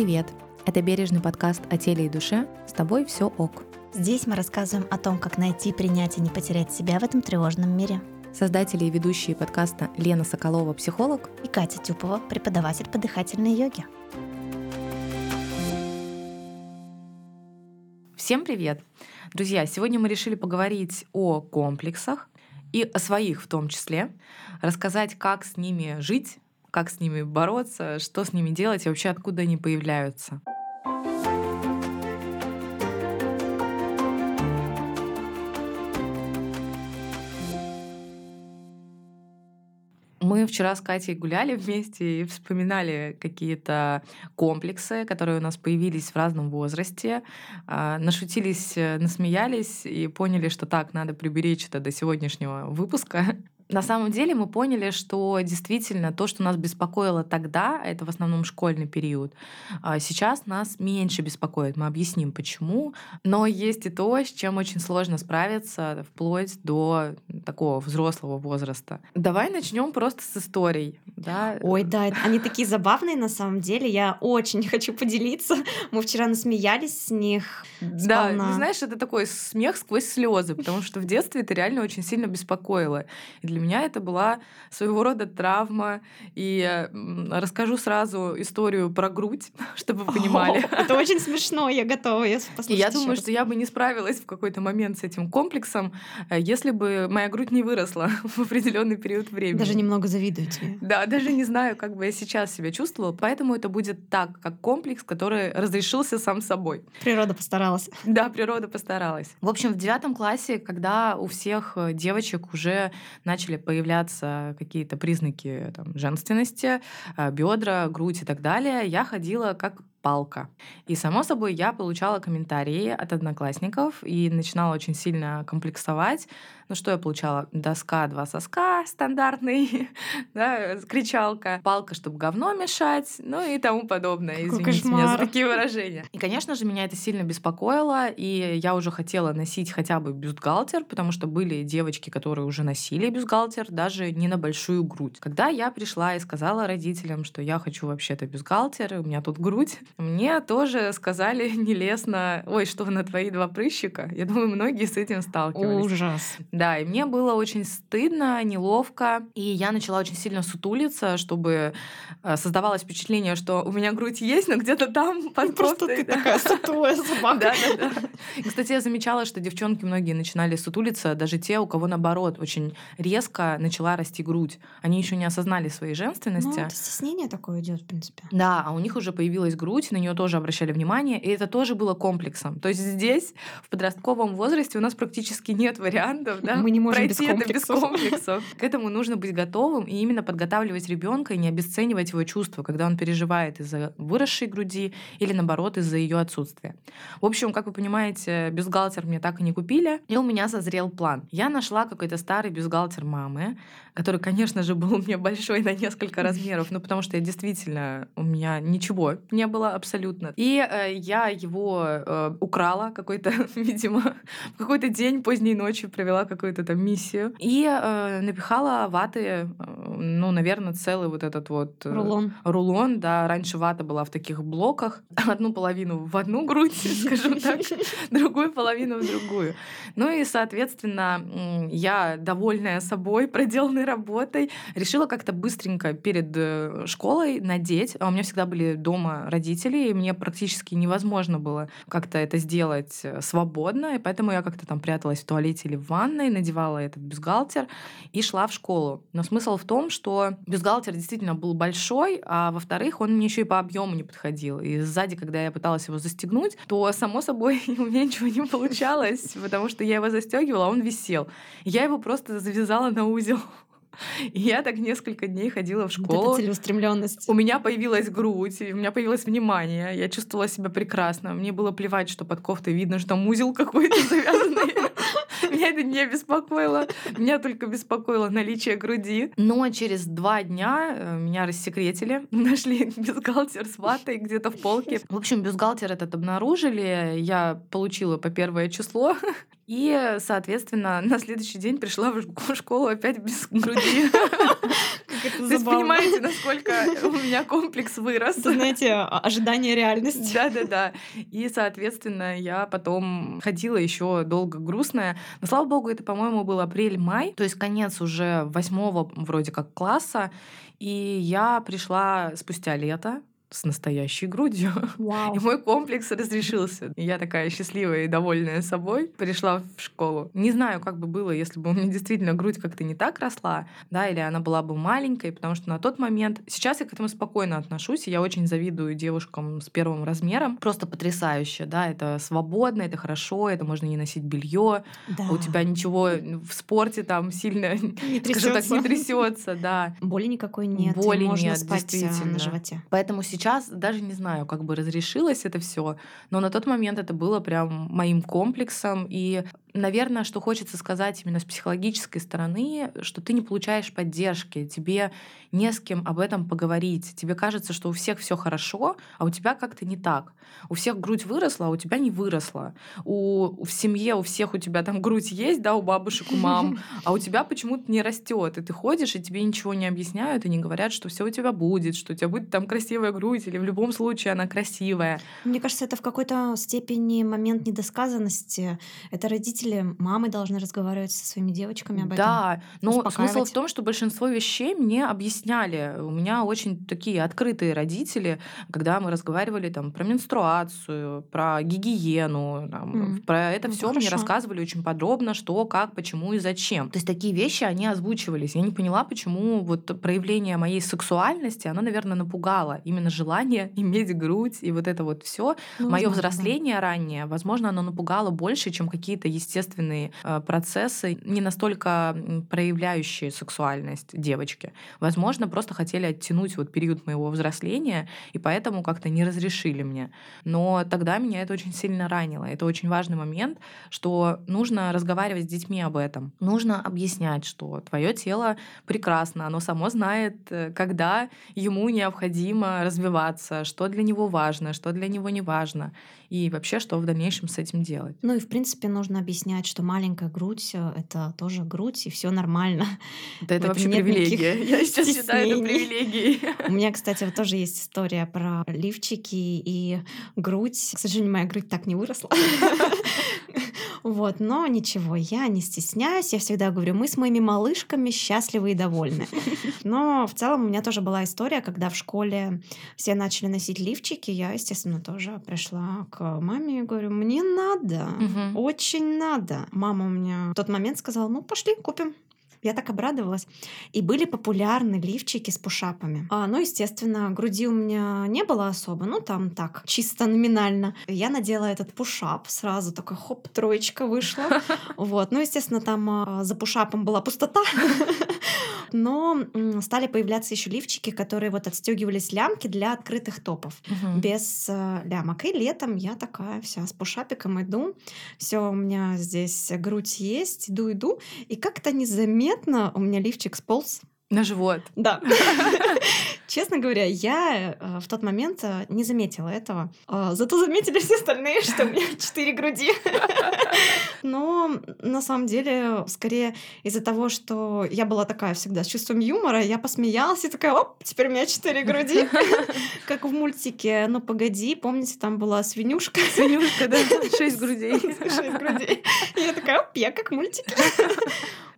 Привет! Это бережный подкаст о теле и душе. С тобой все ок. Здесь мы рассказываем о том, как найти, принять и не потерять себя в этом тревожном мире. Создатели и ведущие подкаста Лена Соколова, психолог, И Катя Тюпова, преподаватель по дыхательной йоге. Всем привет! Друзья, сегодня мы решили поговорить о комплексах и о своих в том числе, рассказать, как с ними жить, как с ними бороться, что с ними делать и вообще откуда они появляются. Мы вчера с Катей гуляли вместе и вспоминали какие-то комплексы, которые у нас появились в разном возрасте. А, Нашутились, э, насмеялись и поняли, что так, надо приберечь это до сегодняшнего выпуска. На самом деле мы поняли, что действительно то, что нас беспокоило тогда, это в основном школьный период, а сейчас нас меньше беспокоит. Мы объясним, почему. Но есть и то, с чем очень сложно справиться вплоть до такого взрослого возраста. Давай начнем просто с историй. Да? Ой, да, они такие забавные на самом деле. Я очень хочу поделиться. Мы вчера насмеялись с них. Да, ну, знаешь, это такой смех сквозь слезы, потому что в детстве это реально очень сильно беспокоило. И для меня это была своего рода травма. И м, расскажу сразу историю про грудь, чтобы вы понимали. О, Это очень смешно, я готова И я ещё думаю, раз. что я бы не справилась в какой-то момент с этим комплексом, э, если бы моя грудь не выросла в определенный период времени. Даже немного завидую тебе. Да, даже не знаю, как бы я сейчас себя чувствовала, поэтому это будет так, как комплекс, который разрешился сам собой. Природа постаралась. Да, природа постаралась. В общем, в девятом классе, когда у всех э, девочек уже начали появляться какие-то признаки там, женственности, э, бедра, грудь и так далее, я ходила как палка. И, само собой, я получала комментарии от одноклассников и начинала очень сильно комплексовать. Ну, что я получала? Доска, два соска, стандартный, да, кричалка, палка, чтобы говно мешать, ну и тому подобное. Какой Извините меня за кошмар. такие выражения. И, конечно же, меня это сильно беспокоило, и я уже хотела носить хотя бы бюстгальтер, потому что были девочки, которые уже носили бюстгальтер, даже не на большую грудь. Когда я пришла и сказала родителям, что я хочу вообще-то бюстгальтер, у меня тут грудь, мне тоже сказали нелестно, ой, что на твои два прыщика. Я думаю, многие с этим сталкивались. Ужас. Да, и мне было очень стыдно, неловко, и я начала очень сильно сутулиться, чтобы э, создавалось впечатление, что у меня грудь есть, но где-то там под Просто кофтой, ты да. такая сутулая собака. Да, да, да. И, кстати, я замечала, что девчонки многие начинали сутулиться, даже те, у кого наоборот очень резко начала расти грудь. Они еще не осознали своей Ну, женственности. это стеснение такое идет, в принципе. Да, а у них уже появилась грудь, на нее тоже обращали внимание, и это тоже было комплексом. То есть здесь, в подростковом возрасте, у нас практически нет вариантов, да, Мы не можем без пройти это без комплексов. К этому нужно быть готовым и именно подготавливать ребенка и не обесценивать его чувства, когда он переживает из-за выросшей груди или, наоборот, из-за ее отсутствия. В общем, как вы понимаете, бюстгальтер мне так и не купили, и у меня созрел план. Я нашла какой-то старый бюстгальтер мамы, который, конечно же, был мне большой на несколько размеров, ну потому что я действительно, у меня ничего не было абсолютно. И э, я его э, украла какой-то, видимо, в какой-то день поздней ночью провела какую-то там миссию и э, напихала ваты, э, ну, наверное, целый вот этот вот э, Рулон. рулон, да, раньше вата была в таких блоках, одну половину в одну грудь, скажем так, другую половину в другую. Ну и, соответственно, я, довольная собой, проделанной работой, решила как-то быстренько перед э, школой надеть. А у меня всегда были дома родители, и мне практически невозможно было как-то это сделать э, свободно, и поэтому я как-то там пряталась в туалете или в ванной, надевала этот бюстгальтер и шла в школу. Но смысл в том, что бюстгальтер действительно был большой, а во-вторых, он мне еще и по объему не подходил. И сзади, когда я пыталась его застегнуть, то, само собой, у меня ничего не получалось, потому что я его застегивала, а он висел. Я его просто завязала на узел. И я так несколько дней ходила в Вот школу. это целеустремленность. У меня появилась грудь, у меня появилось внимание. Я чувствовала себя прекрасно. Мне было плевать, что под кофтой видно, что там узел какой-то завязанный. Меня это не беспокоило. Меня только беспокоило наличие груди. Но через два дня э, меня рассекретили. Нашли бюстгальтер с ватой где-то в полке. В общем, бюстгальтер этот обнаружили. Я получила по первое число. И, соответственно, на следующий день пришла в школу опять без груди. Это То есть понимаете, насколько у меня комплекс вырос. Это, знаете, ожидание реальности. Да-да-да. И, соответственно, я потом ходила еще долго грустная. Но, слава богу, это, по-моему, был апрель-май, то есть конец уже восьмого вроде как класса. И я пришла спустя лето, с настоящей грудью. Вау. И мой комплекс разрешился. И я такая счастливая и довольная собой пришла в школу. Не знаю, как бы было, если бы у меня действительно грудь как-то не так росла, да, или она была бы маленькой, потому что на тот момент... Сейчас я к этому спокойно отношусь, и я очень завидую девушкам с первым размером. Просто потрясающе, да, это свободно, это хорошо, это можно не носить белье, Да. у тебя ничего в спорте там сильно, не скажем так, трясется. не трясется, да. Боли никакой нет. Боли можно нет, спать э, действительно. на животе. Поэтому сейчас даже не знаю, как бы разрешилось это все, но на тот момент это было прям моим комплексом. И, наверное, что хочется сказать именно с психологической стороны, что ты не получаешь поддержки, тебе не с кем об этом поговорить. Тебе кажется, что у всех все хорошо, а у тебя как-то не так. У всех грудь выросла, а у тебя не выросла. У, в семье у всех у тебя там грудь есть, да, у бабушек, у мам, а у тебя почему-то не растет. И ты ходишь, и тебе ничего не объясняют, и не говорят, что все у тебя будет, что у тебя будет там красивая грудь, или в любом случае она красивая. Мне кажется, это в какой-то степени момент недосказанности. Это родители, мамы должны разговаривать со своими девочками об этом. Да, но смысл в том, что большинство вещей мне объясняли. У меня очень такие открытые родители, когда мы разговаривали там про менструацию, про гигиену, там, М. про это Ну, все мне рассказывали очень подробно, что, как, почему и зачем. То есть такие вещи, они озвучивались. Я не поняла, почему вот проявление моей сексуальности, оно, наверное, напугало. Именно желание иметь грудь и вот это вот все. Ну, Мое возможно, да. взросление раннее, возможно, оно напугало больше, чем какие-то естественные э, процессы, не настолько проявляющие сексуальность девочки. Возможно, просто хотели оттянуть вот период моего взросления, и поэтому как-то не разрешили мне. Но тогда меня это очень сильно ранило. Это очень важный момент, что нужно разговаривать с детьми об этом. Нужно объяснять, что твое тело прекрасно, оно само знает, э, когда ему необходимо развиваться, что для него важно, что для него не важно, и вообще, что в дальнейшем с этим делать. Ну и в принципе нужно объяснять, что маленькая грудь э, это тоже грудь, и все нормально. Да это вообще привилегия. Я сейчас считаю это привилегией. У меня, кстати, вот тоже есть история про лифчики и грудь. К сожалению, моя грудь так не выросла. Вот, но ничего, я не стесняюсь, я всегда говорю, мы с моими малышками счастливы и довольны. Но в целом у меня тоже была история, когда в школе все начали носить лифчики, я, естественно, тоже пришла к маме и говорю, мне надо, Мгм. очень надо. Мама у меня в тот момент сказала, ну пошли, купим. Я так обрадовалась. И были популярны лифчики с пушапами. А, ну, естественно, груди у меня не было особо, ну, там так, чисто номинально. Я надела этот пушап, сразу такая хоп, троечка вышла. Вот, ну, естественно, там а, за пушапом была пустота. Но стали появляться еще лифчики, которые вот отстегивались лямки для открытых топов Мгм. без э, лямок. И летом я такая вся с пушапиком иду. Все, у меня здесь грудь есть, иду, иду. И как-то незаметно у меня лифчик сполз. На живот. Да. Честно говоря, я э, в тот момент э, не заметила этого. Э, Зато заметили все остальные, что у меня четыре груди. Но на самом деле, скорее из-за того, что я была такая всегда с чувством юмора, я посмеялась и такая, оп, теперь у меня четыре груди. Как в мультике «Ну погоди», помните, там была свинюшка. Свинюшка, да? Шесть грудей. Шесть грудей. И я такая, оп, я как мультики.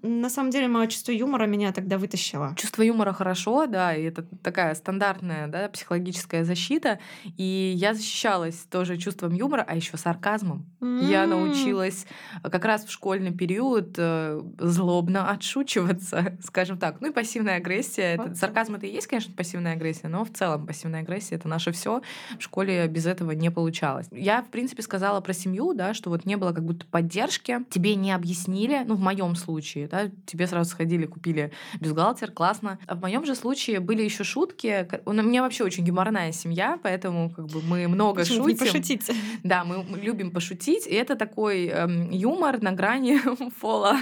На самом деле, мое чувство юмора меня тогда вытащило. Чувство юмора хорошо, да, и это такая стандартная да, психологическая защита. И я защищалась тоже чувством юмора, а еще сарказмом. Я М. научилась как раз в школьный период э, злобно отшучиваться, скажем так. Ну и пассивная агрессия. Это, Вот. сарказм это и есть, конечно, пассивная агрессия, но в целом пассивная агрессия это наше все. В школе без этого не получалось. Я, в принципе, сказала про семью, да, что вот не было как будто поддержки, тебе не объяснили, ну, в моем случае, да, тебе сразу сходили, купили бюстгальтер, классно. А в моем же случае были еще шутки. Ка- У меня вообще очень гуморная семья, поэтому как бы мы много Почему бы не шутим. пошутить? Да, мы любим пошутить, и это такой эм, юмор на грани фола.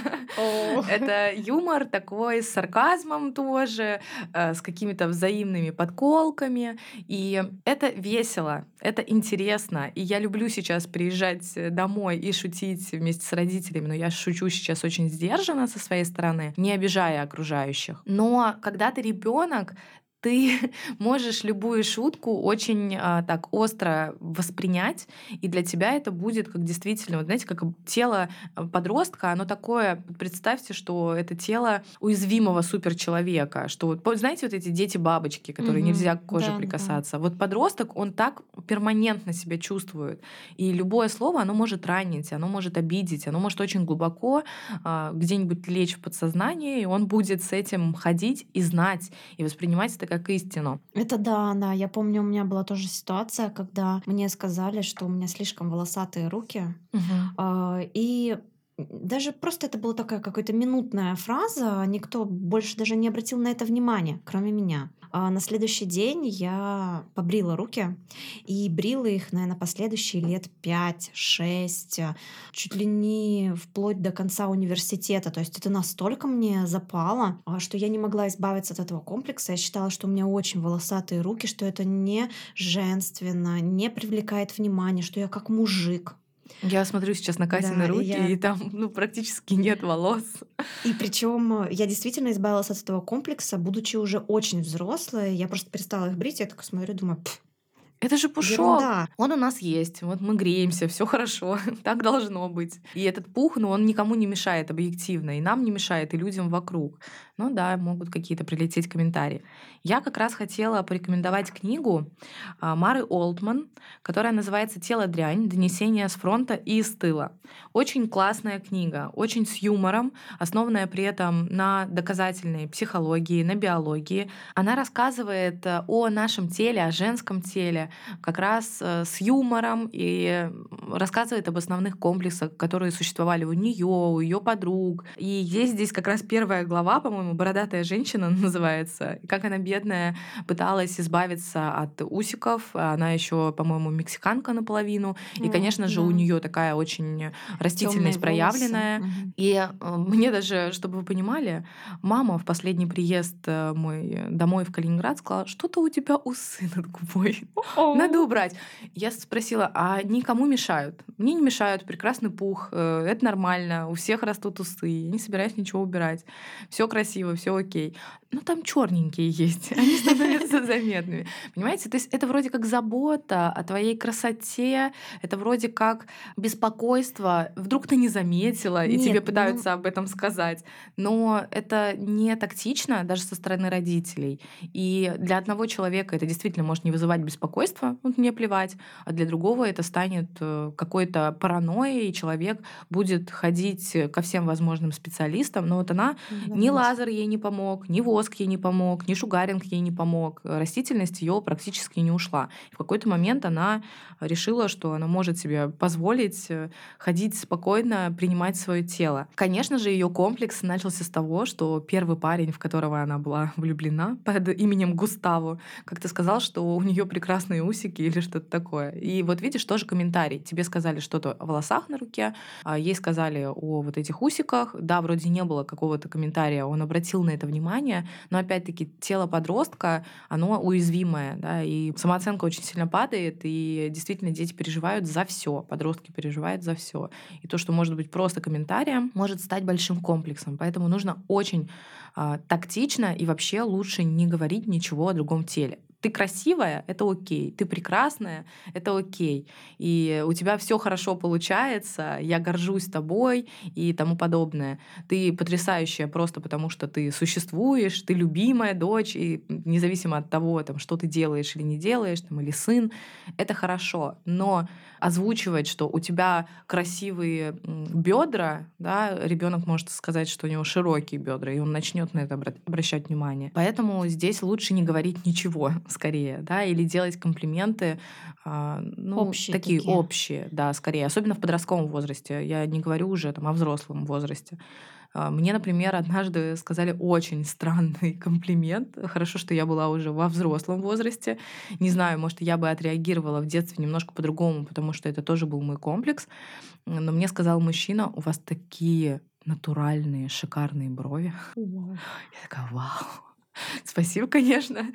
Это юмор такой с сарказмом тоже, э, с какими-то взаимными подколками. И это весело, это интересно. И я люблю сейчас приезжать э, домой и шутить вместе с родителями, но я шучу сейчас очень сдержанно со своей стороны, не обижая окружающих. Но когда ты ребенок, ты можешь любую шутку очень а, так остро воспринять, и для тебя это будет как действительно, вот знаете, как тело а, подростка, оно такое, представьте, что это тело уязвимого суперчеловека, что вот, знаете, вот эти дети-бабочки, которые угу, нельзя к коже да, прикасаться. Да. Вот подросток, он так перманентно себя чувствует, и любое слово, оно может ранить, оно может обидеть, оно может очень глубоко а, где-нибудь лечь в подсознание, и он будет с этим ходить и знать, и воспринимать это как истину. Это да, да. Я помню, у меня была тоже ситуация, когда мне сказали, что у меня слишком волосатые руки. Угу. И даже просто это была такая какая-то минутная фраза, никто больше даже не обратил на это внимания, кроме меня. А на следующий день я побрила руки и брила их, наверное, последующие лет 5-6, чуть ли не вплоть до конца университета. То есть это настолько мне запало, а, что я не могла избавиться от этого комплекса. Я считала, что у меня очень волосатые руки, что это не женственно, не привлекает внимания, что я как мужик. Я смотрю сейчас на Катины да, руки, я... и там ну, практически нет волос. И причем я действительно избавилась от этого комплекса, будучи уже очень взрослой. Я просто перестала их брить, я так смотрю, думаю, это же пушок. Ерунда. Он у нас есть. Вот мы греемся, все хорошо. так должно быть. И этот пух, ну, он никому не мешает объективно. И нам не мешает, и людям вокруг. Ну да, могут какие-то прилететь комментарии. Я как раз хотела порекомендовать книгу а, Мары Олтман, которая называется «Тело дрянь. Донесение с фронта и из тыла». Очень классная книга, очень с юмором, основанная при этом на доказательной психологии, на биологии. Она рассказывает э, о нашем теле, о женском теле, как раз э, с юмором и рассказывает об основных комплексах, которые существовали у нее, у ее подруг. И есть здесь как раз первая глава, по-моему, «Бородатая женщина» называется, как она бедная пыталась избавиться от усиков. Она еще, по-моему, мексиканка наполовину. И, конечно же, да. у нее такая очень растительность Тёмные проявленная. Угу. И э, мне даже, чтобы вы понимали, мама в последний приезд э, мой домой в Калининград сказала, что-то у тебя усы над губой. Надо убрать. Я спросила, а они кому мешают? Мне не мешают, прекрасный пух, э, это нормально, у всех растут усы, я не собираюсь ничего убирать. Все красиво, все окей. Ну, там черненькие есть, они становятся заметными. Понимаете, то есть это вроде как забота о твоей красоте, это вроде как беспокойство. Вдруг ты не заметила, и тебе ну пытаются об этом сказать. Но это не тактично даже со стороны родителей. И для одного человека это действительно может не вызывать беспокойства, расстройство, вот мне плевать, а для другого это станет э, какой-то паранойей, и человек будет ходить ко всем возможным специалистам, но вот она, да, ни лазер ей не помог, ни воск ей не помог, ни шугаринг ей не помог, растительность ее практически не ушла. И в какой-то момент она решила, что она может себе позволить э, ходить спокойно, принимать свое тело. Конечно же, ее комплекс начался с того, что первый парень, в которого она была влюблена под именем Густаво, как-то сказал, что у нее прекрасные длинные усики или что-то такое. И вот видишь, тоже комментарий. Тебе сказали что-то о волосах на руке, а ей сказали о вот этих усиках. Да, вроде не было какого-то комментария, он обратил на это внимание, но опять-таки тело подростка, оно уязвимое, да, и самооценка очень сильно падает, и действительно дети переживают за все, подростки переживают за все. И то, что может быть просто комментарием, может стать большим комплексом. Поэтому нужно очень э, тактично и вообще лучше не говорить ничего о другом теле ты красивая, это окей, ты прекрасная, это окей, и у тебя все хорошо получается, я горжусь тобой и тому подобное. Ты потрясающая просто потому, что ты существуешь, ты любимая дочь, и независимо от того, там, что ты делаешь или не делаешь, там, или сын, это хорошо. Но озвучивать, что у тебя красивые бедра, да, ребенок может сказать, что у него широкие бедра, и он начнет на это обращать внимание. Поэтому здесь лучше не говорить ничего, скорее, да, или делать комплименты, а, ну, общие такие, такие общие, да, скорее, особенно в подростковом возрасте. Я не говорю уже там о взрослом возрасте. А, мне, например, однажды сказали очень странный комплимент. Хорошо, что я была уже во взрослом возрасте. Не знаю, может, я бы отреагировала в детстве немножко по-другому, потому что это тоже был мой комплекс. Но мне сказал мужчина, у вас такие натуральные, шикарные брови. Вау. Я такая, вау Спасибо, конечно.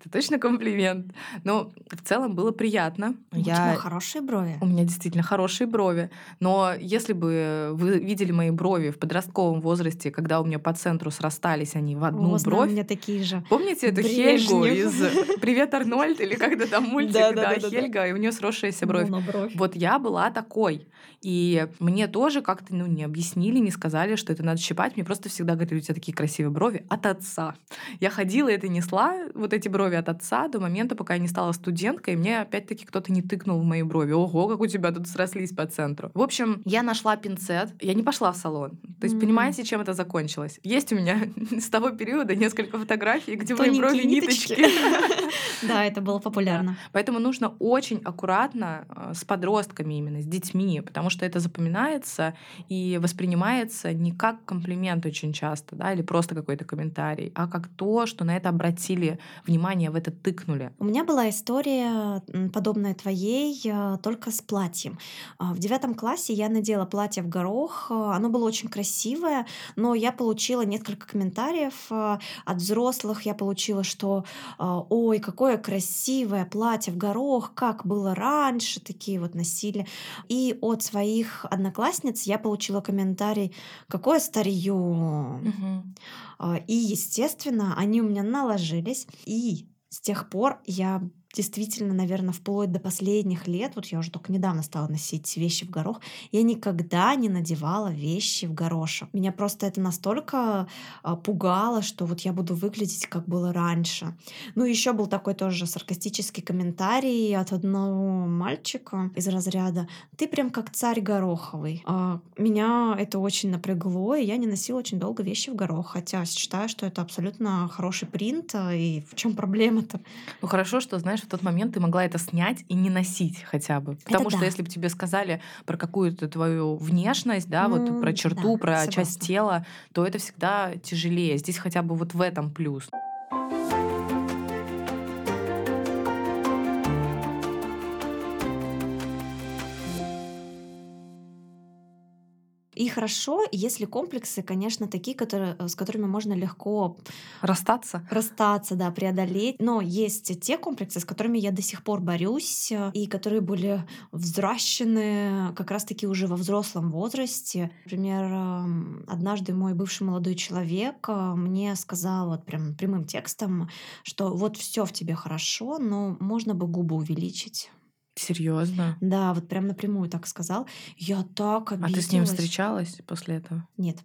Это точно комплимент. Но в целом было приятно. У тебя хорошие брови. У меня действительно хорошие брови. Но если бы вы видели мои брови в подростковом возрасте, когда у меня по центру срастались они в одну О, знаю, у бровь. меня такие же. Помните эту Хельгу из «Привет, Арнольд» или когда там мультик, да. Хельга, и у нее сросшаяся бровь. Монобровь. Вот я была такой. И мне тоже как-то ну, не объяснили, не сказали, что это надо щипать. Мне просто всегда говорили, у тебя такие красивые брови от отца. Я ходила это несла, вот эти брови от отца, до момента, пока я не стала студенткой, и мне опять-таки кто-то не тыкнул в мои брови. Ого, как у тебя тут срослись по центру. В общем, я нашла пинцет. Я не пошла в салон. То есть, М. понимаете, чем это закончилось? Есть у меня с того периода несколько фотографий, где мои брови ниточки. ниточки. Да, это было популярно. Поэтому нужно очень аккуратно э, с подростками именно, с детьми, потому что это запоминается и воспринимается не как комплимент очень часто, да, или просто какой-то комментарий, а как то, что на это обратили внимание, в это тыкнули. У меня была история подобная твоей, э, только с платьем. А, В девятом классе я надела платье в горох. э, Оно было очень красивое, но я получила несколько комментариев от взрослых. Я получила, что ой, какое красивое платье в горох, как было раньше, такие вот носили. И от своих одноклассниц я получила комментарий, какое старье. Мгм. А, И, естественно, они у меня наложились. И с тех пор я действительно, наверное, вплоть до последних лет, вот я уже только недавно стала носить вещи в горох, я никогда не надевала вещи в горошек. Меня просто это настолько а, пугало, что вот я буду выглядеть, как было раньше. Ну, еще был такой тоже саркастический комментарий от одного мальчика из разряда «Ты прям как царь гороховый». А, Меня это очень напрягло, и я не носила очень долго вещи в горох, хотя считаю, что это абсолютно хороший принт, а, и в чем проблема-то? Ну хорошо, что, знаешь, в тот момент ты могла это снять и не носить хотя бы. Потому что да. если бы тебе сказали про какую-то твою внешность, да, вот Ну, про черту, да, про часть согласна. тела, то это всегда тяжелее. Здесь хотя бы вот в этом плюс. И хорошо, если комплексы, конечно, такие, которые, э, с которыми можно легко Расстаться? расстаться, да, преодолеть. Но есть те комплексы, с которыми я до сих пор борюсь, э, и которые были взращены как раз-таки уже во взрослом возрасте. Например, эм, однажды мой бывший молодой человек э, мне сказал вот прям прямым текстом, что вот все в тебе хорошо, но можно бы губы увеличить. Серьезно? Да, вот прям напрямую так сказал. Я так А обиделась. ты с ним встречалась после этого? Нет.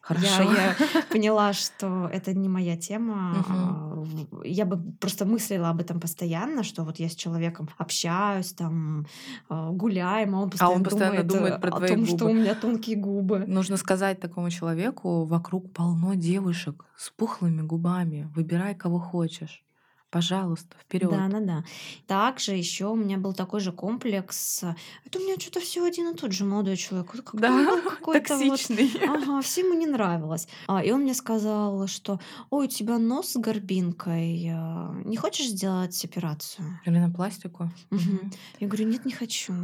Хорошо. Я, я поняла, что это не моя тема. А, в- Я бы просто мыслила об этом постоянно, что вот я с человеком общаюсь, там а, гуляем, а он постоянно, постоянно думает про о твои том, что губы. у меня тонкие губы. Нужно сказать такому человеку, вокруг полно девушек с пухлыми губами. Выбирай, кого хочешь. Пожалуйста, вперед. Да, да, да. Также еще у меня был такой же комплекс. Это у меня что-то все один и тот же молодой человек. Вот он был какой-то вот токсичный. Ага, всем ему не нравилось. А, и он мне сказал, что «Ой, у тебя нос с горбинкой, а, не хочешь сделать операцию?» Или на пластику. Мгм. Я говорю, нет, не хочу.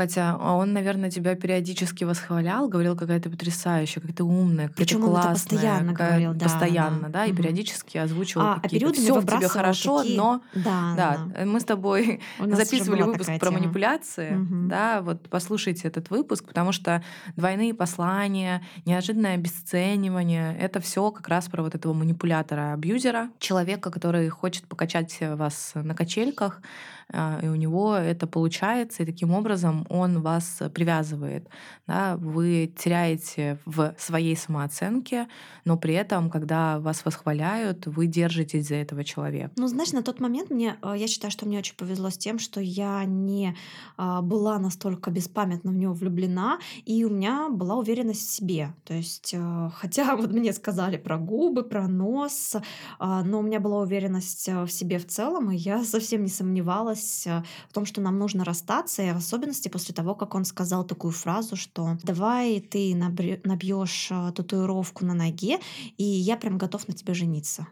Катя, а он, наверное, тебя периодически восхвалял, говорил, какая ты потрясающая, какая ты умная, какая Причем ты классная. постоянно какая- говорил, да, Постоянно, да. да, и Мгм. периодически озвучивал А, а какие-то периодами все в тебе хорошо, такие- но Да, да, да. мы с тобой записывали выпуск про тема. манипуляции, Мгм. да, вот послушайте этот выпуск, потому что двойные послания, неожиданное обесценивание, это все как раз про вот этого манипулятора-абьюзера, человека, который хочет покачать вас на качельках, а, и у него это получается, и таким образом он вас привязывает. Да? Вы теряете в своей самооценке, но при этом, когда вас восхваляют, вы держитесь за этого человека. Ну, знаешь, на тот момент мне, э, я считаю, что мне очень повезло с тем, что я не а, была настолько беспамятно в него влюблена, и у меня была уверенность в себе. То есть, хотя вот мне сказали про губы, про нос, а, но у меня была уверенность в себе в целом, и я совсем не сомневалась э, в том, что нам нужно расстаться, и в особенности после того, как он сказал такую фразу, что давай ты набьешь э, татуировку на ноге, и я прям готов на тебя жениться.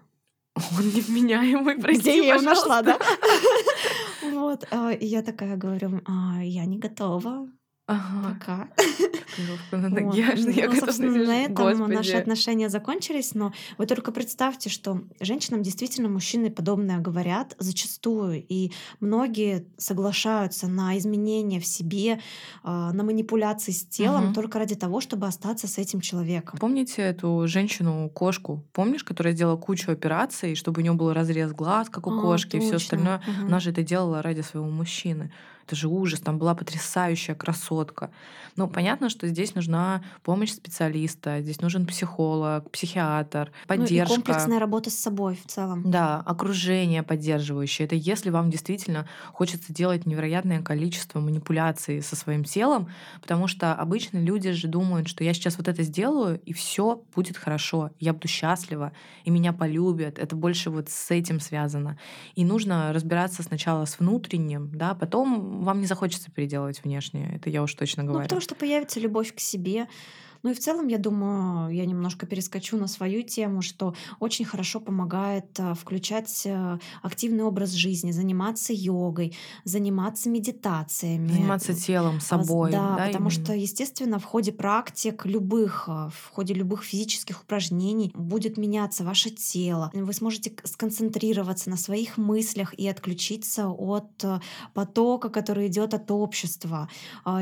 Он невменяемый, прости, Где я его нашла, да? Вот, а, и я такая говорю, «А, я не готова Ага. пока. Татуировку на ноге. Вот. Ну, я собственно, на этом Господи. наши отношения закончились, но вы только представьте, что женщинам действительно мужчины подобное говорят зачастую, и многие соглашаются на изменения в себе, а, на манипуляции с телом угу. только ради того, чтобы остаться с этим человеком. Помните эту женщину-кошку? Помнишь, которая сделала кучу операций, чтобы у нее был разрез глаз, как у а, кошки, точно. и все остальное? Угу. Она же это делала ради своего мужчины это же ужас, там была потрясающая красотка. Ну, понятно, что здесь нужна помощь специалиста, здесь нужен психолог, психиатр, поддержка. Ну, и комплексная работа с собой в целом. Да, окружение поддерживающее. Это если вам действительно хочется делать невероятное количество манипуляций со своим телом, потому что обычно люди же думают, что я сейчас вот это сделаю, и все будет хорошо, я буду счастлива, и меня полюбят. Это больше вот с этим связано. И нужно разбираться сначала с внутренним, да, потом вам не захочется переделывать внешнее. Это я уж точно говорю. Ну, потому что появится любовь к себе, ну и в целом, я думаю, я немножко перескочу на свою тему, что очень хорошо помогает э, включать э, активный образ жизни, заниматься йогой, заниматься медитациями. Заниматься телом, собой. Да, да потому именно. что, естественно, в ходе практик любых, э, в ходе любых физических упражнений будет меняться ваше тело. Вы сможете сконцентрироваться на своих мыслях и отключиться от потока, который идет от общества.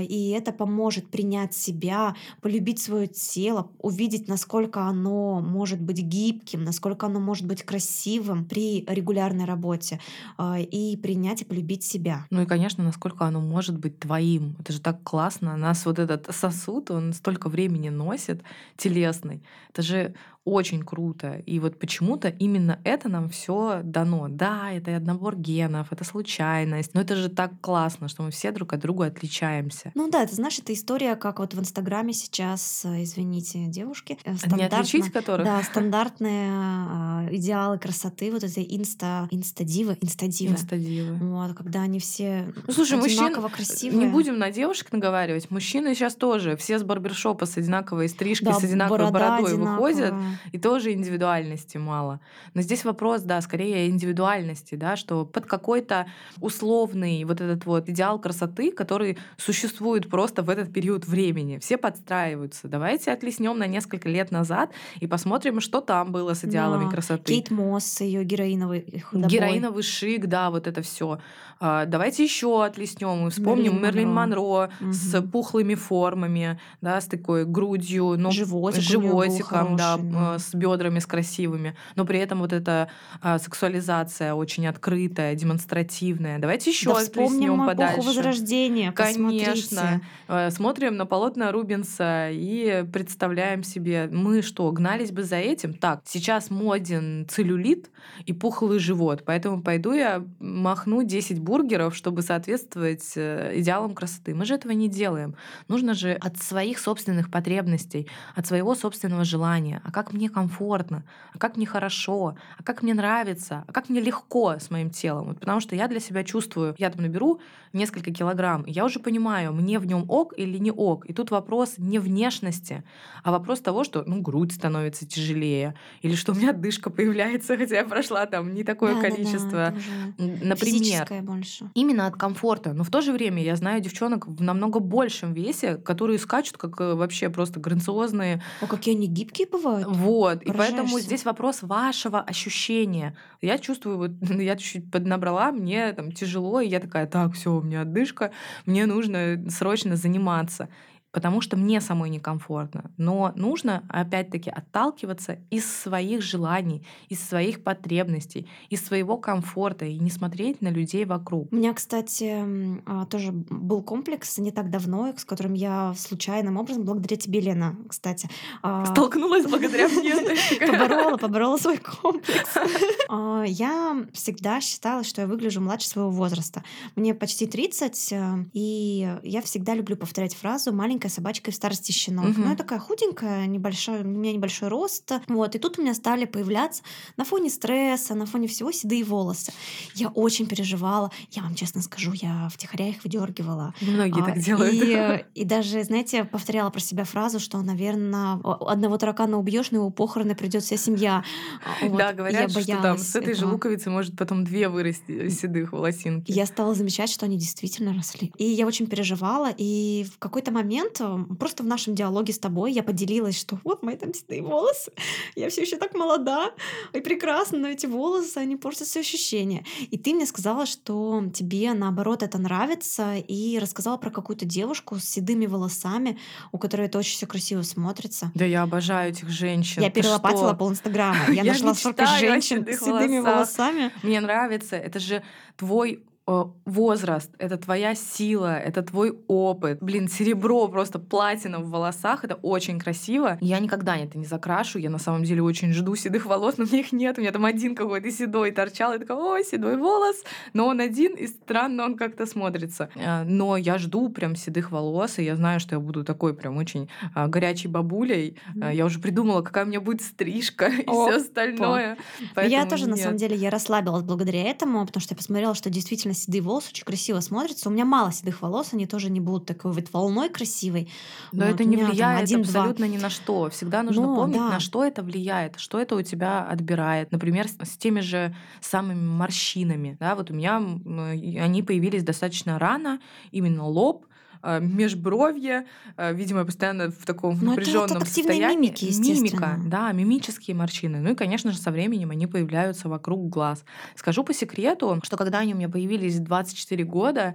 И это поможет принять себя, полюбить свое тело, увидеть, насколько оно может быть гибким, насколько оно может быть красивым при регулярной работе, а, и принять и полюбить себя. Ну и, конечно, насколько оно может быть твоим. Это же так классно. Нас вот этот сосуд, он столько времени носит телесный. Это же очень круто. И вот почему-то именно это нам все дано. Да, это набор генов, это случайность, но это же так классно, что мы все друг от друга отличаемся. Ну да, это знаешь, это история, как вот в Инстаграме сейчас, э, извините, девушки, э, не отличить которых? Да, стандартные а, идеалы красоты, вот эти инста, инстадивы, инстадивы. Инстадивы. Вот, когда они все ну, слушай, одинаково мужчин, красивые. Не будем на девушек наговаривать. Мужчины сейчас тоже все с барбершопа с одинаковой стрижкой, да, с одинаковой бородой одинаковая. выходят и тоже индивидуальности мало. Но здесь вопрос, да, скорее индивидуальности, да, что под какой-то условный вот этот вот идеал красоты, который существует просто в этот период времени. Все подстраиваются. Давайте отлеснем на несколько лет назад и посмотрим, что там было с идеалами да. красоты. Кейт Мосс, ее героиновый худобой. Героиновый шик, да, вот это все. А, давайте еще отлеснем и вспомним Мерлин, Мерлин Монро, Монро угу. с пухлыми формами, да, с такой грудью, но Животик животиком, да, да, с бедрами с красивыми, но при этом вот эта а, сексуализация очень открытая, демонстративная. Давайте еще да вспомним подальше. Возрождения. Конечно. Э, смотрим на полотна Рубинса и представляем себе, мы что, гнались бы за этим? Так, сейчас моден целлюлит и пухлый живот, поэтому пойду я махну 10 бургеров, чтобы соответствовать э, идеалам красоты. Мы же этого не делаем. Нужно же от своих собственных потребностей, от своего собственного желания. А как мне комфортно? А как мне хорошо? А как мне нравится? А как мне легко с моим телом? Вот потому что я для себя чувствую, я там наберу несколько килограмм, и я уже понимаю, мне в нем ок или не ок. И тут вопрос не внешности, а вопрос того, что ну, грудь становится тяжелее, или что у меня дышка появляется, хотя я прошла там не такое да, количество. Да, да, Например, больше. именно от комфорта. Но в то же время я знаю девчонок в намного большем весе, которые скачут как э, вообще просто грациозные. О, какие они гибкие бывают. Вот. И поэтому здесь вопрос вашего ощущения. Я чувствую, вот я чуть-чуть поднабрала, мне там тяжело, и я такая, так, все, у меня отдышка, мне нужно срочно заниматься потому что мне самой некомфортно. Но нужно, опять-таки, отталкиваться из своих желаний, из своих потребностей, из своего комфорта и не смотреть на людей вокруг. У меня, кстати, а, тоже был комплекс не так давно, с которым я случайным образом, благодаря тебе, Лена, кстати. А, Столкнулась благодаря мне. Поборола, поборола свой комплекс. А, я всегда считала, что я выгляжу младше своего возраста. Мне почти 30, э, и я всегда люблю повторять фразу «маленькая маленькая собачка в старости щенок. Угу. Ну, я такая худенькая, небольшой, у меня небольшой рост. Вот, и тут у меня стали появляться на фоне стресса, на фоне всего седые волосы. Я очень переживала. Я вам честно скажу, я втихаря их выдергивала. Многие а, так делают. И, и даже, знаете, повторяла про себя фразу, что, наверное, одного таракана убьешь, на его похороны придет вся семья. А, вот. Да, говорят, что там с этой этого. же луковицы может потом две вырасти седых волосинки. Я стала замечать, что они действительно росли. И я очень переживала, и в какой-то момент момент просто в нашем диалоге с тобой я поделилась, что вот мои там седые волосы, я все еще так молода и прекрасна, но эти волосы, они портят все ощущения. И ты мне сказала, что тебе наоборот это нравится, и рассказала про какую-то девушку с седыми волосами, у которой это очень все красиво смотрится. Да я обожаю этих женщин. Я перелопатила пол Инстаграма. Я, я нашла столько женщин с седыми волосами. Мне нравится. Это же твой возраст, это твоя сила, это твой опыт. Блин, серебро, просто платина в волосах, это очень красиво. Я никогда это не закрашу, я на самом деле очень жду седых волос, но у меня их нет, у меня там один какой-то седой торчал, и такая, ой, седой волос, но он один, и странно он как-то смотрится. Э, но я жду прям седых волос, и я знаю, что я буду такой прям очень а, горячей бабулей. Я уже придумала, какая у меня будет стрижка и все остальное. Я тоже, на самом деле, я расслабилась благодаря этому, потому что я посмотрела, что действительно седые волосы очень красиво смотрятся. У меня мало седых волос, они тоже не будут такой вот волной красивой. Но вот, это не влияет один, абсолютно ни на что. Всегда нужно Но, помнить, да. на что это влияет, что это у тебя отбирает. Например, с теми же самыми морщинами. Да, вот у меня они появились достаточно рано, именно лоб, межбровье, а, видимо, постоянно в таком Но напряженном это состоянии. Мимики, Мимика, да, мимические морщины. Ну и, конечно же, со временем они появляются вокруг глаз. Скажу по секрету, что когда они у меня появились 24 года,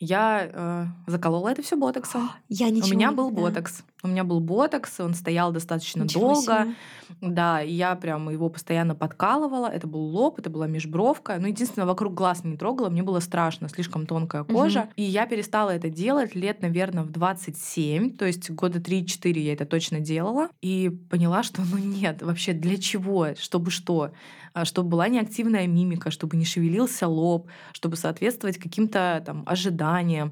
я э, заколола это все ботоксом. Я ничего У меня не был ботокс. У меня был ботокс, он стоял достаточно ничего долго. Себе. Да, и я прям его постоянно подкалывала. Это был лоб, это была межбровка. Ну, единственное, вокруг глаз не трогала, мне было страшно, слишком тонкая кожа. Угу. И я перестала это делать лет, наверное, в 27, то есть года 3-4 я это точно делала. И поняла, что ну нет, вообще для чего, чтобы что? А, чтобы была неактивная мимика, чтобы не шевелился лоб, чтобы соответствовать каким-то там ожиданиям. Э,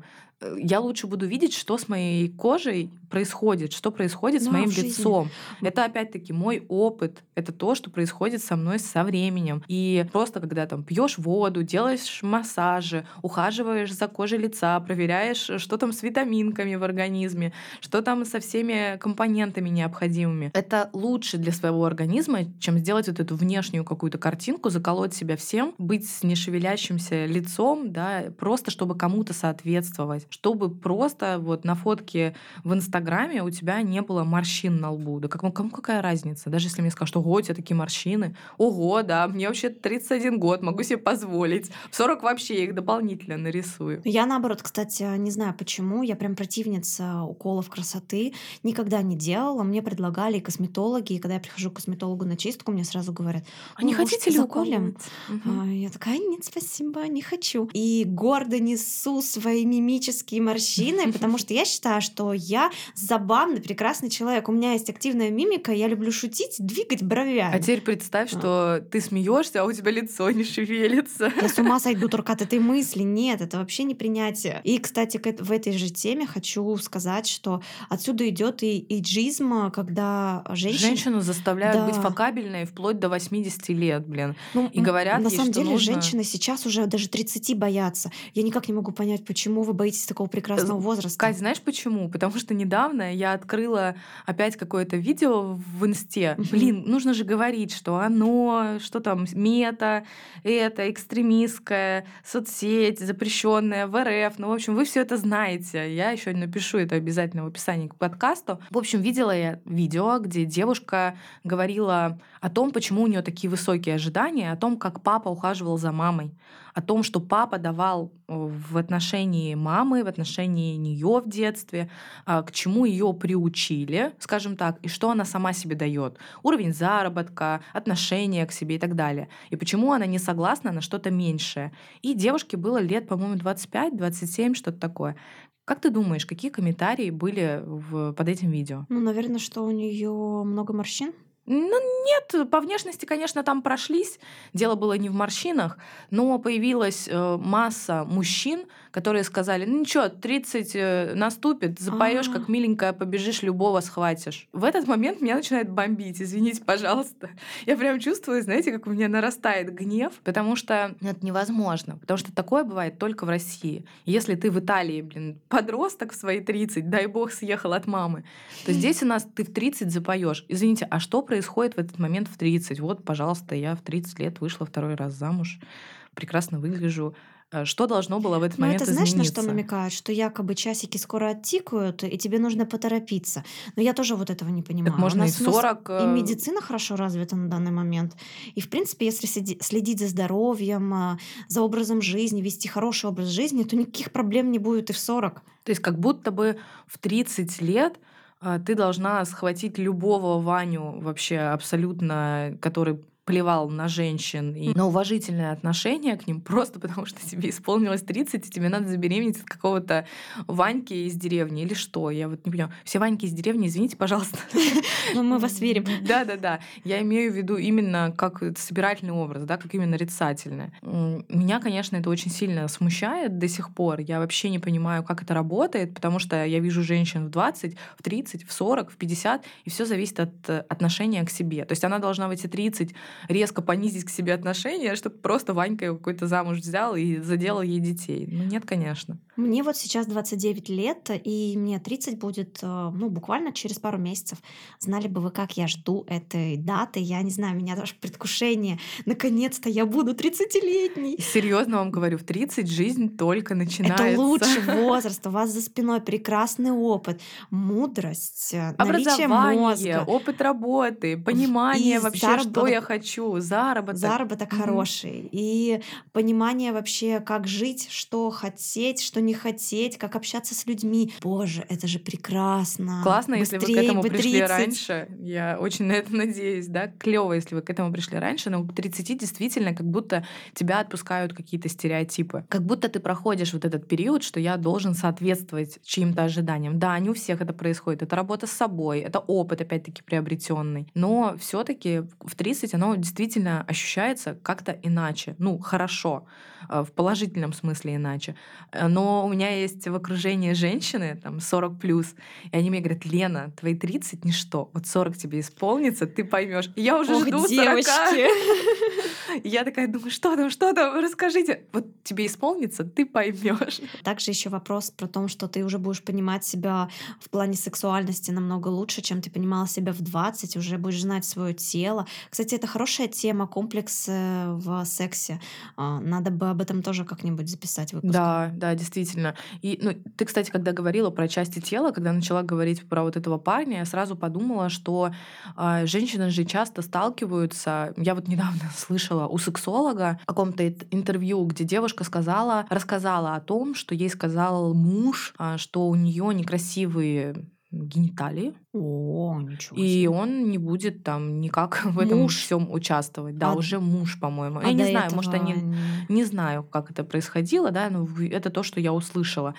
я лучше буду видеть, что с моей кожей происходит, что происходит да, с моим лицом. Это опять-таки мой опыт, это то, что происходит со мной со временем. И просто когда там пьешь воду, делаешь массажи, ухаживаешь за кожей лица, проверяешь, что там с витаминками в организме, что там со всеми компонентами необходимыми. Это лучше для своего организма, чем сделать вот эту внешнюю какую-то картинку, заколоть себя всем, быть с нешевелящимся лицом, да, просто чтобы кому-то соответствовать, чтобы просто вот на фотке в Инстаграме у тебя не было морщин на лбу. Да кому, кому какая разница? Даже если мне скажут, ого, у тебя такие морщины. Ого, да, мне вообще 31 год, могу себе позволить. В 40 вообще их дополнительно нарисую. Я наоборот, кстати, не знаю почему, я прям противница уколов красоты. Никогда не делала. Мне предлагали косметологи, и когда я прихожу к косметологу на чистку, мне сразу говорят, а не хотите ли уколем? Угу. Я такая, нет, спасибо, не хочу. И гордо несу свои мимические морщины, потому что я считаю, что я забавный, прекрасный человек. У меня есть активная мимика, я люблю шутить, двигать бровями. А теперь представь, что ты смеешься, а у тебя лицо не шевелится. Я с ума сойду только от этой мысли. Нет, это вообще не принятие. И, кстати, в этой же теме хочу сказать, что отсюда идет и иджизм, когда женщина... Женщину заставляют да. быть фокабельной вплоть до 80 лет, блин. Ну, и говорят На ей, самом деле нужно... женщины сейчас уже даже 30 боятся. Я никак не могу понять, почему вы боитесь такого прекрасного возраста. Кать, знаешь почему? Потому что недавно недавно я открыла опять какое-то видео в инсте. Блин, нужно же говорить, что оно, что там, мета, это, экстремистская, соцсеть, запрещенная в РФ. Ну, в общем, вы все это знаете. Я еще напишу это обязательно в описании к подкасту. В общем, видела я видео, где девушка говорила о том, почему у нее такие высокие ожидания, о том, как папа ухаживал за мамой, о том, что папа давал в отношении мамы, в отношении нее в детстве, а, к чему ее приучили, скажем так, и что она сама себе дает. Уровень заработка, отношения к себе и так далее. И почему она не согласна на что-то меньшее. И девушке было лет, по-моему, 25-27, что-то такое. Как ты думаешь, какие комментарии были в, под этим видео? Ну, наверное, что у нее много морщин. Ну, нет, по внешности, конечно, там прошлись. Дело было не в морщинах, но появилась э, масса мужчин, которые сказали, ну ничего, 30 э, наступит, запоешь, как а. миленькая, побежишь, любого схватишь. В этот момент меня начинает бомбить, извините, пожалуйста. Я прям чувствую, знаете, как у меня нарастает гнев, потому что это невозможно. Потому что такое бывает только в России. Если ты в Италии, блин, подросток в свои 30, дай бог, съехал от мамы, то здесь у нас ты в 30 запоешь. Извините, а что происходит? в этот момент в 30. Вот, пожалуйста, я в 30 лет вышла второй раз замуж, прекрасно выгляжу, что должно было в этот Ну, момент это знаешь, на что намекают? Что якобы часики скоро оттикают, и тебе нужно поторопиться. Но я тоже вот этого не Так понимаю. У можно и нас в у нас 40... и э, медицина хорошо развита на данный момент. И, в принципе, если следи- следить за здоровьем, а, за образом жизни, вести хороший образ жизни, то никаких проблем не будет и в 40. То есть как будто бы в 30 лет а, ты должна схватить любого Ваню вообще абсолютно, который плевал на женщин и на уважительное отношение к ним, просто потому что тебе исполнилось 30, и тебе надо забеременеть от какого-то Ваньки из деревни или что? Я вот не понимаю. Все Ваньки из деревни, извините, пожалуйста. Но мы вас верим. Да-да-да. Я имею в виду именно как собирательный образ, да, как именно нарицательное. М, Меня, конечно, это очень сильно смущает до сих пор. Я вообще не понимаю, как это работает, потому что я вижу женщин в 20, в 30, в 40, в 50, и все зависит от э, отношения к себе. То есть она должна в эти 30 резко понизить к себе отношения, чтобы просто Ванька его какой-то замуж взял и заделал ей детей. Ну нет, конечно. Мне вот сейчас 29 лет, и мне 30 будет, э, ну, буквально через пару месяцев. Знали бы вы, как я жду этой даты. Я не знаю, у меня даже предвкушение. Наконец-то я буду 30-летней. Серьезно вам говорю, в 30 жизнь только начинается. Это лучший возраст, у вас за спиной прекрасный опыт, мудрость, э, наличие мозга, опыт работы, понимание и вообще, что заработок. я хочу, заработок. заработок хороший, и понимание вообще, как жить, что хотеть, что не хотеть, как общаться с людьми. Боже, это же прекрасно. Классно, если вы к этому бы пришли 30. раньше. Я очень на это надеюсь, да. Клево, если вы к этому пришли раньше, но к 30 действительно как будто тебя отпускают какие-то стереотипы. Как будто ты проходишь вот этот период, что я должен соответствовать чьим-то ожиданиям. Да, не у всех это происходит. Это работа с собой, это опыт, опять-таки, приобретенный. Но все-таки в 30 оно действительно ощущается как-то иначе. Ну, хорошо, э, в положительном смысле иначе. Э, Но у меня есть в окружении женщины, там, 40 плюс, и они мне говорят, Лена, твои 30 ничто, вот 40 тебе исполнится, ты поймешь. Я уже Ох, жду 40. И Я такая думаю, что там, что там, расскажите. Вот тебе исполнится, ты поймешь. Также еще вопрос про то, что ты уже будешь понимать себя в плане сексуальности намного лучше, чем ты понимала себя в 20, уже будешь знать свое тело. Кстати, это хорошая тема, комплекс э, в сексе. А, Надо бы об этом тоже как-нибудь записать выпуск. Да, да, действительно. И ну, ты, кстати, когда говорила про части тела, когда начала говорить про вот этого парня, я сразу подумала, что а, женщины же часто сталкиваются. Я вот недавно слышала у сексолога в каком-то интервью, где девушка сказала, рассказала о том, что ей сказал муж, а, что у нее некрасивые гениталии, О, ничего и себе. он не будет там никак в этом Муж. всем участвовать. Да, А- уже муж, по-моему. А я не знаю, может, этого они не- не знаю, как это происходило, да, но это то, что я услышала.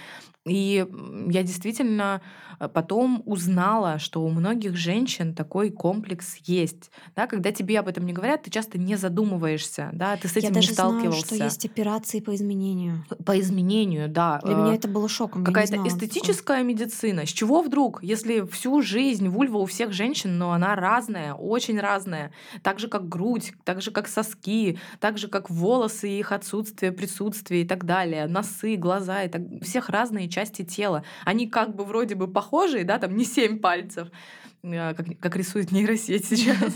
И я действительно э, потом узнала, что у многих женщин такой комплекс есть. Да, когда тебе об этом не говорят, ты часто не задумываешься, да, ты с Я этим не даже знаю, сталкивался. что есть операции по изменению. По изменению, да. Для э, меня это было шоком. я не Какая-то знала такого. эстетическая медицина. С чего вдруг, если всю жизнь вульва у всех женщин, но она разная, очень разная, так же как грудь, так же как соски, так же как волосы их отсутствие, присутствие и так далее, носы, глаза, и так всех разные части тела. Они как бы вроде бы похожие, да, там не семь пальцев, как, как рисует нейросеть сейчас.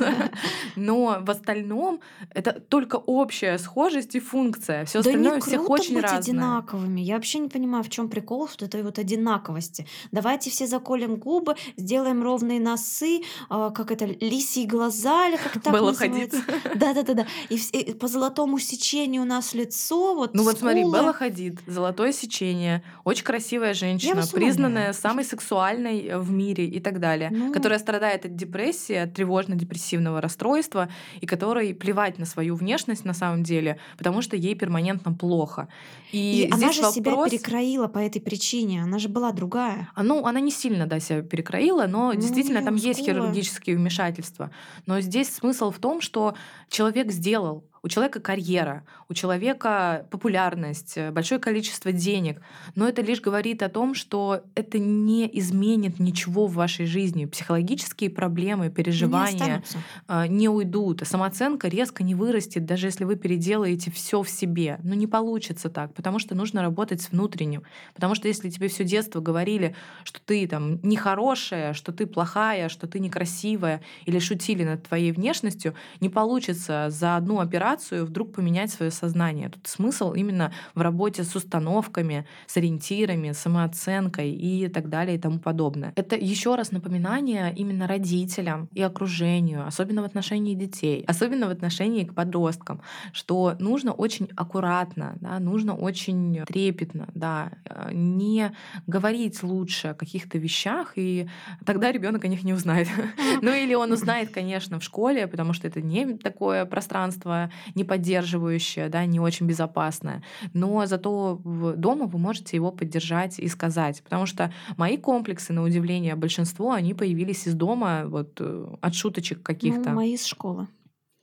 Но в остальном это только общая схожесть и функция. Все Да не остальное у всех круто очень быть разное. одинаковыми. Я вообще не понимаю, в чем прикол вот этой вот одинаковости. Давайте все заколем губы, сделаем ровные носы, а, как это, лисьи глаза или как так Белла называется. Хадид. Да-да-да-да. И, по золотому сечению у нас лицо, вот Ну вот смотри. Белла Хадид, золотое сечение, очень красивая женщина, признанная самой сексуальной э, в мире и так далее, Ну. которая страдает от депрессии, от тревожно-депрессивного расстройства и которой плевать на свою внешность на самом деле, потому что ей перманентно плохо. И, И она же себя вопрос... перекроила по этой причине. Она же была другая. А, Ну, она не сильно, да, себя перекроила, но Ну, действительно там неё есть хирургические вмешательства. Но здесь смысл в том, что человек сделал, у человека карьера, у человека популярность, э, большое количество денег, но это лишь говорит о том, что это не изменит ничего в вашей жизни. Психологические проблемы, Не переживания останутся. а, не уйдут. Самооценка резко не вырастет, даже если вы переделаете все в себе. Но не получится так, потому что нужно работать с внутренним. Потому что если тебе все детство говорили, что ты там нехорошая, что ты плохая, что ты некрасивая, или шутили над твоей внешностью, не получится за одну операцию мотивацию вдруг поменять свое сознание. Тут смысл именно в работе с установками, с ориентирами, самооценкой и так далее и тому подобное. Это еще раз напоминание именно родителям и окружению, особенно в отношении детей, особенно в отношении к подросткам, что нужно очень аккуратно, да, нужно очень трепетно, да, э, не говорить лучше о каких-то вещах, и тогда ребенок о них не узнает. Ну или он узнает, конечно, в школе, потому что это не такое пространство не поддерживающее, да, не очень безопасное. Но зато дома вы можете его поддержать и сказать. Потому что мои комплексы, на удивление, большинство, они появились из дома вот э, от шуточек каких-то. Ну, мои из школы.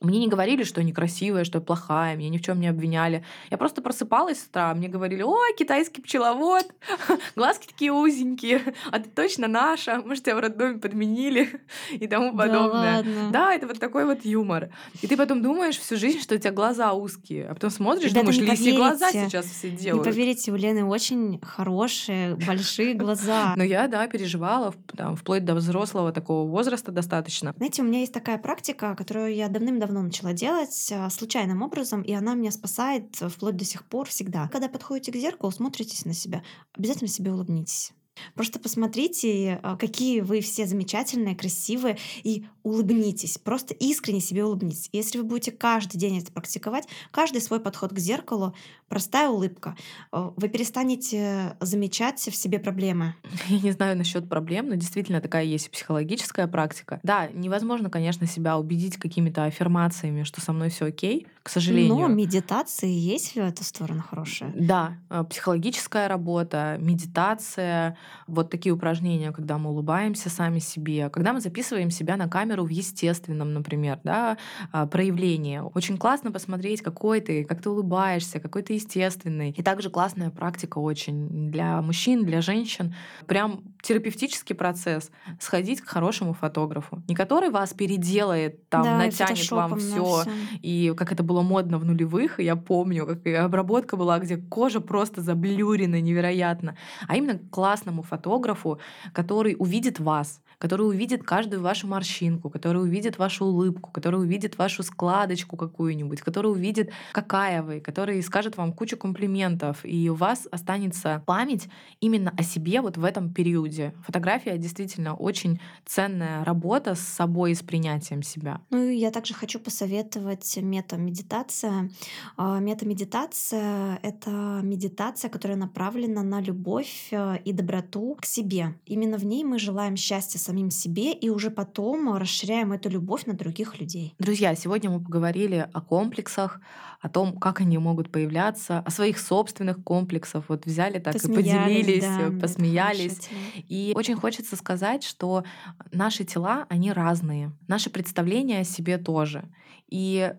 Мне не говорили, что я некрасивая, что я плохая, меня ни в чем не обвиняли. Я просто просыпалась с утра, мне говорили, ой, китайский пчеловод, глазки такие узенькие, а ты точно наша, может, тебя в роддоме подменили и тому подобное. Да, ладно. да, это вот такой вот юмор. И ты потом думаешь всю жизнь, что у тебя глаза узкие, а потом смотришь, Ребята, думаешь, лиси глаза сейчас все делают. Не поверите, у Лены очень хорошие, большие глаза. Но я, да, переживала, там, вплоть до взрослого такого возраста достаточно. Знаете, у меня есть такая практика, которую я давным-давно давно начала делать а, случайным образом, и она меня спасает вплоть до сих пор всегда. Когда подходите к зеркалу, смотритесь на себя, обязательно себе улыбнитесь. Просто посмотрите, а, какие вы все замечательные, красивые, и улыбнитесь. Просто искренне себе улыбнитесь. Если вы будете каждый день это практиковать, каждый свой подход к зеркалу, простая улыбка, а, вы перестанете замечать в себе проблемы. Я не знаю насчет проблем, но действительно такая есть психологическая практика. Да, невозможно, конечно, себя убедить какими-то аффирмациями, что со мной все окей, к сожалению. Но медитации есть в эту сторону хорошая. Да, а, психологическая работа, медитация, вот такие упражнения, когда мы улыбаемся сами себе, когда мы записываем себя на камеру в естественном, например, да, а, проявлении. Очень классно посмотреть, какой ты, как ты улыбаешься, какой ты естественный. И также классная практика очень для мужчин, для женщин. Прям терапевтический процесс. Сходить к хорошему фотографу. Не который вас переделает, там, да, натянет вам все. И как это было модно в нулевых, я помню, как обработка была, где кожа просто заблюрена невероятно. А именно классно классному фотографу, который увидит вас, который увидит каждую вашу морщинку, который увидит вашу улыбку, который увидит вашу складочку какую-нибудь, который увидит, какая вы, который скажет вам кучу комплиментов, и у вас останется память именно о себе вот в этом периоде. Фотография действительно очень ценная работа с собой и с принятием себя. Ну и я также хочу посоветовать метамедитация. А, метамедитация — это медитация, которая направлена на любовь э, и доброту к себе. Именно в ней мы желаем счастья самим себе и уже потом расширяем эту любовь на других людей. Друзья, сегодня мы поговорили о комплексах, о том, как они могут появляться, о своих собственных комплексах. Вот взяли так и поделились, да, посмеялись. И очень хочется сказать, что наши тела, они разные. Наши представления о себе тоже. И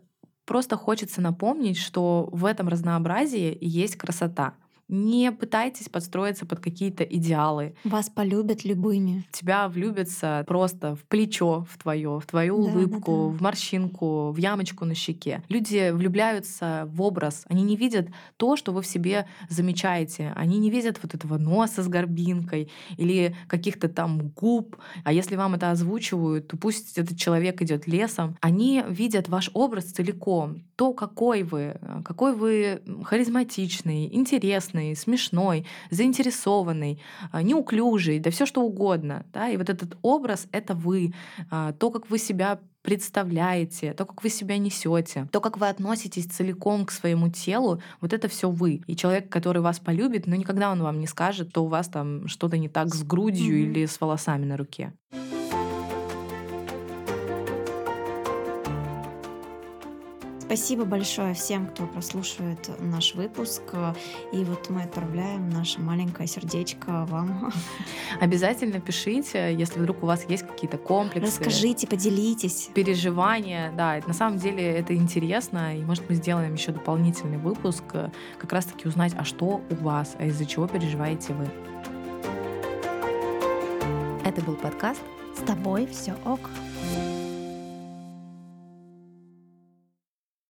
просто хочется напомнить, что в этом разнообразии есть красота. Не пытайтесь подстроиться под какие-то идеалы. Вас полюбят любыми. Тебя влюбятся просто в плечо в твое, в твою да, улыбку, да, да. в морщинку, в ямочку на щеке. Люди влюбляются в образ. Они не видят то, что вы в себе замечаете. Они не видят вот этого носа с горбинкой или каких-то там губ. А если вам это озвучивают, то пусть этот человек идет лесом. Они видят ваш образ целиком. То, какой вы, какой вы харизматичный, интересный, забавный, смешной, заинтересованный, а, неуклюжий, да все что угодно. Да? И вот этот образ — это вы, а, то, как вы себя представляете, то, как вы себя несете, то, как вы относитесь целиком к своему телу, вот это все вы. И человек, который вас полюбит, но никогда он вам не скажет, что у вас там что-то не так с грудью mm-hmm. или с волосами на руке. Спасибо большое всем, кто прослушивает наш выпуск. И вот мы отправляем наше маленькое сердечко вам. Обязательно пишите, если вдруг у вас есть какие-то комплексы. Расскажите, поделитесь. Переживания, да. На самом деле это интересно. И может мы сделаем еще дополнительный выпуск, как раз-таки узнать, а что у вас, а из-за чего переживаете вы. Это был подкаст «С тобой все ок».